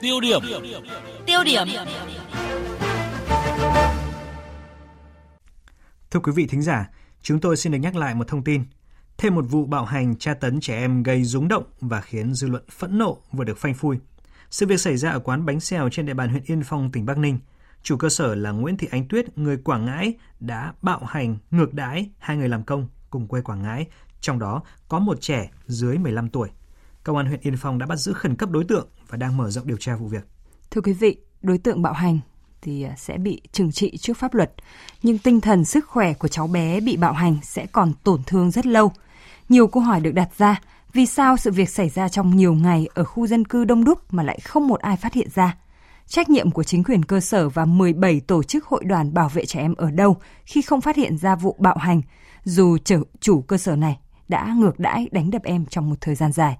Tiêu điểm. Tiêu điểm. Thưa quý vị thính giả, chúng tôi xin được nhắc lại một thông tin. Thêm một vụ bạo hành tra tấn trẻ em gây rúng động và khiến dư luận phẫn nộ vừa được phanh phui. Sự việc xảy ra ở quán bánh xèo trên địa bàn huyện Yên Phong, tỉnh Bắc Ninh. Chủ cơ sở là Nguyễn Thị Ánh Tuyết, người Quảng Ngãi, đã bạo hành, ngược đãi hai người làm công cùng quê Quảng Ngãi, trong đó có một trẻ dưới 15 tuổi. Công an huyện Yên Phong đã bắt giữ khẩn cấp đối tượng và đang mở rộng điều tra vụ việc. Thưa quý vị, đối tượng bạo hành thì à, sẽ bị trừng trị trước pháp luật, nhưng tinh thần sức khỏe của cháu bé bị bạo hành sẽ còn tổn thương rất lâu. Nhiều câu hỏi được đặt ra, vì sao sự việc xảy ra trong nhiều ngày ở khu dân cư đông đúc mà lại không một ai phát hiện ra? Trách nhiệm của chính quyền cơ sở và 17 tổ chức hội đoàn bảo vệ trẻ em ở đâu khi không phát hiện ra vụ bạo hành, dù chủ cơ sở này đã ngược đãi đánh đập em trong một thời gian dài.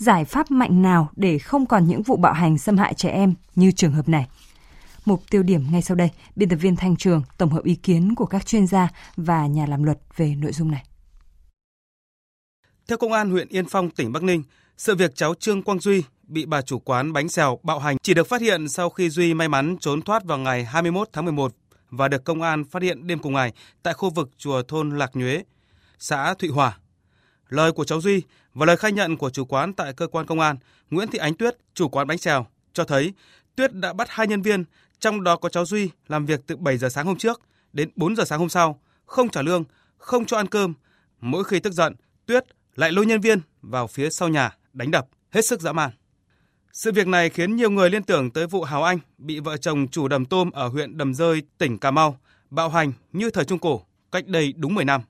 Giải pháp mạnh nào để không còn những vụ bạo hành xâm hại trẻ em như trường hợp này? Mục tiêu điểm ngay sau đây, biên tập viên Thanh Trường tổng hợp ý kiến của các chuyên gia và nhà làm luật về nội dung này. Theo Công an huyện Yên Phong, tỉnh Bắc Ninh, sự việc cháu Trương Quang Duy bị bà chủ quán bánh xèo bạo hành chỉ được phát hiện sau khi Duy may mắn trốn thoát vào ngày 21 tháng 11 và được công an phát hiện đêm cùng ngày tại khu vực chùa thôn Lạc Nhuế, xã Thụy Hòa. Lời của cháu Duy và lời khai nhận của chủ quán tại cơ quan công an, Nguyễn Thị Ánh Tuyết, chủ quán bánh xèo, cho thấy Tuyết đã bắt hai nhân viên, trong đó có cháu Duy làm việc từ 7 giờ sáng hôm trước đến 4 giờ sáng hôm sau, không trả lương, không cho ăn cơm. Mỗi khi tức giận, Tuyết lại lôi nhân viên vào phía sau nhà đánh đập, hết sức dã man. Sự việc này khiến nhiều người liên tưởng tới vụ Hào Anh bị vợ chồng chủ đầm tôm ở huyện Đầm Rơi, tỉnh Cà Mau bạo hành như thời Trung Cổ, cách đây đúng 10 năm.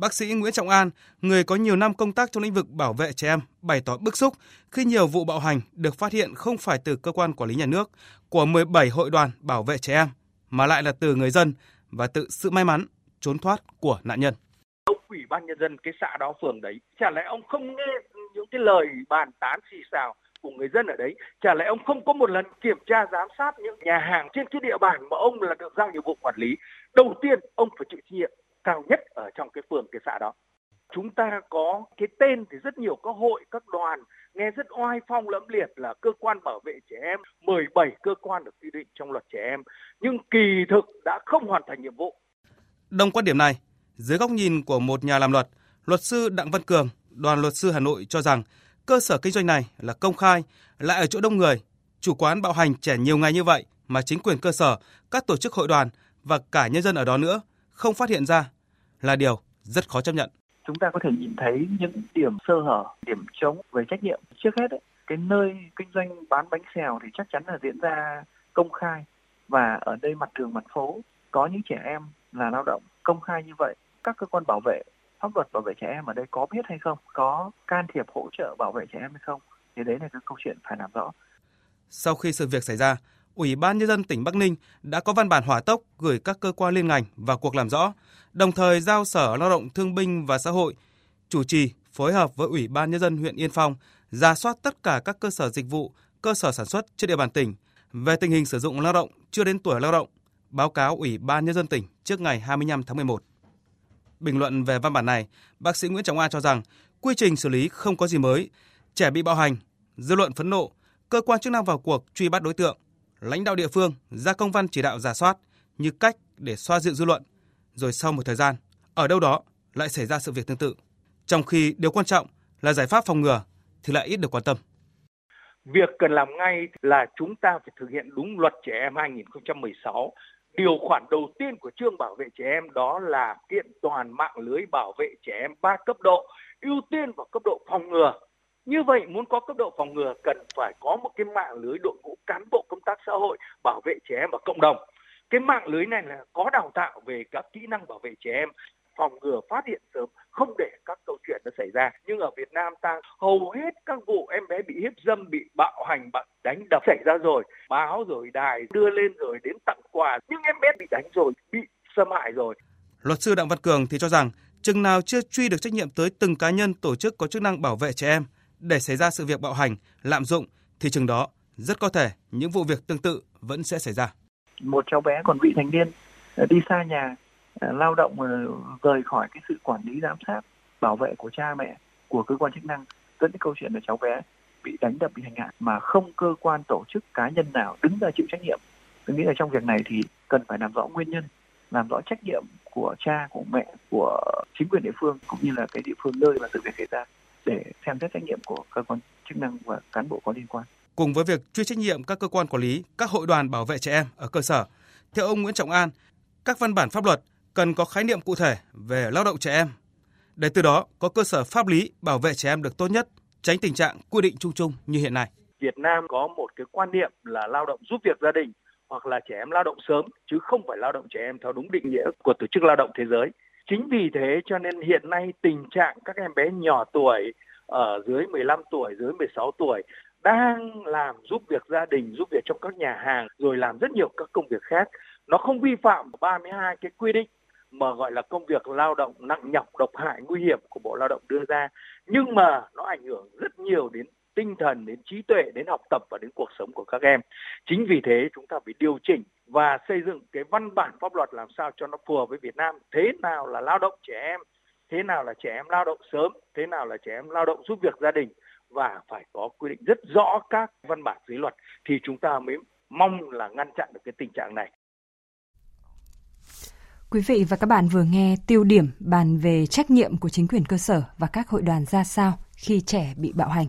Bác sĩ Nguyễn Trọng An, người có nhiều năm công tác trong lĩnh vực bảo vệ trẻ em, bày tỏ bức xúc khi nhiều vụ bạo hành được phát hiện không phải từ cơ quan quản lý nhà nước của 17 hội đoàn bảo vệ trẻ em, mà lại là từ người dân và tự sự may mắn trốn thoát của nạn nhân. Ông ủy ban nhân dân cái xã đó phường đấy, chả lẽ ông không nghe những cái lời bàn tán xì xào của người dân ở đấy? Chả lẽ ông không có một lần kiểm tra giám sát những nhà hàng trên cái địa bàn mà ông là được giao nhiệm vụ quản lý? Đầu tiên ông phải chịu trách nhiệm cao nhất ở trong cái phường cái xã đó. Chúng ta có cái tên thì rất nhiều các hội các đoàn nghe rất oai phong lẫm liệt là cơ quan bảo vệ trẻ em 17 cơ quan được quy định trong luật trẻ em. Nhưng kỳ thực đã không hoàn thành nhiệm vụ. Đồng quan điểm này dưới góc nhìn của một nhà làm luật luật sư Đặng Văn Cường đoàn luật sư Hà Nội cho rằng cơ sở kinh doanh này là công khai, lại ở chỗ đông người, chủ quán bạo hành trẻ nhiều ngày như vậy mà chính quyền cơ sở, các tổ chức hội đoàn và cả nhân dân ở đó nữa không phát hiện ra là điều rất khó chấp nhận. Chúng ta có thể nhìn thấy những điểm sơ hở, điểm trống về trách nhiệm. Trước hết, ấy, cái nơi kinh doanh bán bánh xèo thì chắc chắn là diễn ra công khai và ở đây mặt đường mặt phố có những trẻ em là lao động công khai như vậy các cơ quan bảo vệ pháp luật bảo vệ trẻ em ở đây có biết hay không, có can thiệp hỗ trợ bảo vệ trẻ em hay không, thì đấy là cái câu chuyện phải làm rõ. Sau khi sự việc xảy ra, Ủy ban Nhân dân tỉnh Bắc Ninh đã có văn bản hỏa tốc gửi các cơ quan liên ngành vào cuộc làm rõ, đồng thời giao Sở Lao động Thương binh và Xã hội chủ trì phối hợp với Ủy ban Nhân dân huyện Yên Phong ra soát tất cả các cơ sở dịch vụ, cơ sở sản xuất trên địa bàn tỉnh về tình hình sử dụng lao động chưa đến tuổi lao động, báo cáo Ủy ban Nhân dân tỉnh trước ngày 25 tháng 11. Bình luận về văn bản này, bác sĩ Nguyễn Trọng An cho rằng quy trình xử lý không có gì mới, trẻ bị bạo hành, dư luận phẫn nộ, cơ quan chức năng vào cuộc truy bắt đối tượng, lãnh đạo địa phương ra công văn chỉ đạo giả soát như cách để xoa dịu dư luận, rồi sau một thời gian, ở đâu đó lại xảy ra sự việc tương tự. Trong khi điều quan trọng là giải pháp phòng ngừa thì lại ít được quan tâm. Việc cần làm ngay là chúng ta phải thực hiện đúng luật trẻ em 2016 điều khoản đầu tiên của chương bảo vệ trẻ em đó là kiện toàn mạng lưới bảo vệ trẻ em ba cấp độ ưu tiên vào cấp độ phòng ngừa như vậy, muốn có cấp độ phòng ngừa, cần phải có một cái mạng lưới đội ngũ cán bộ công tác xã hội bảo vệ trẻ em và cộng đồng. Cái mạng lưới này là có đào tạo về các kỹ năng bảo vệ trẻ em, phòng ngừa phát hiện sớm, không để các câu chuyện nó xảy ra. Nhưng ở Việt Nam ta, hầu hết các vụ em bé bị hiếp dâm, bị bạo hành, bị đánh đập xảy ra rồi. Báo rồi, đài đưa lên rồi, đến tặng quà. Nhưng em bé bị đánh rồi, bị xâm hại rồi. Luật sư Đặng Văn Cường thì cho rằng, chừng nào chưa truy được trách nhiệm tới từng cá nhân, tổ chức có chức năng bảo vệ trẻ em để xảy ra sự việc bạo hành, lạm dụng thì chừng đó rất có thể những vụ việc tương tự vẫn sẽ xảy ra. Một cháu bé còn vị thành niên ờ, đi xa nhà ờ, lao động ờ, rời khỏi cái sự quản lý giám sát, bảo vệ của cha mẹ, của cơ quan chức năng. Dẫn đến câu chuyện là cháu bé bị đánh đập, bị hành hạ mà không cơ quan tổ chức cá nhân nào đứng ra chịu trách nhiệm. Tôi nghĩ là trong việc này thì cần phải làm rõ nguyên nhân, làm rõ trách nhiệm của cha, của mẹ, của chính quyền địa phương cũng như là cái địa phương nơi mà sự việc xảy ra để xem xét trách nhiệm của cơ quan chức năng và cán bộ có liên quan cùng với việc truy trách nhiệm các cơ quan quản lý các hội đoàn bảo vệ trẻ em ở cơ sở theo ông Nguyễn Trọng An các văn bản pháp luật cần có khái niệm cụ thể về lao động trẻ em để từ đó có cơ sở pháp lý bảo vệ trẻ em được tốt nhất, tránh tình trạng quy định chung chung như hiện nay. Việt Nam có một cái quan niệm là lao động giúp việc gia đình hoặc là trẻ em lao động sớm chứ không phải lao động trẻ em theo đúng định nghĩa của Tổ chức Lao động Thế giới. Chính vì thế cho nên hiện nay tình trạng các em bé nhỏ tuổi ở dưới 15 tuổi, dưới 16 tuổi đang làm giúp việc gia đình, giúp việc trong các nhà hàng rồi làm rất nhiều các công việc khác. Nó không vi phạm 32 cái quy định mà gọi là công việc lao động nặng nhọc độc hại nguy hiểm của Bộ Lao động đưa ra nhưng mà nó ảnh hưởng rất nhiều đến tinh thần, đến trí tuệ, đến học tập và đến cuộc sống của các em. Chính vì thế chúng ta phải điều chỉnh và xây dựng cái văn bản pháp luật làm sao cho nó phù hợp với Việt Nam. Thế nào là lao động trẻ em? Thế nào là trẻ em lao động sớm? Thế nào là trẻ em lao động giúp việc gia đình? Và phải có quy định rất rõ các văn bản dưới luật thì chúng ta mới mong là ngăn chặn được cái tình trạng này. Quý vị và các bạn vừa nghe tiêu điểm bàn về trách nhiệm của chính quyền cơ sở và các hội đoàn ra sao khi trẻ bị bạo hành.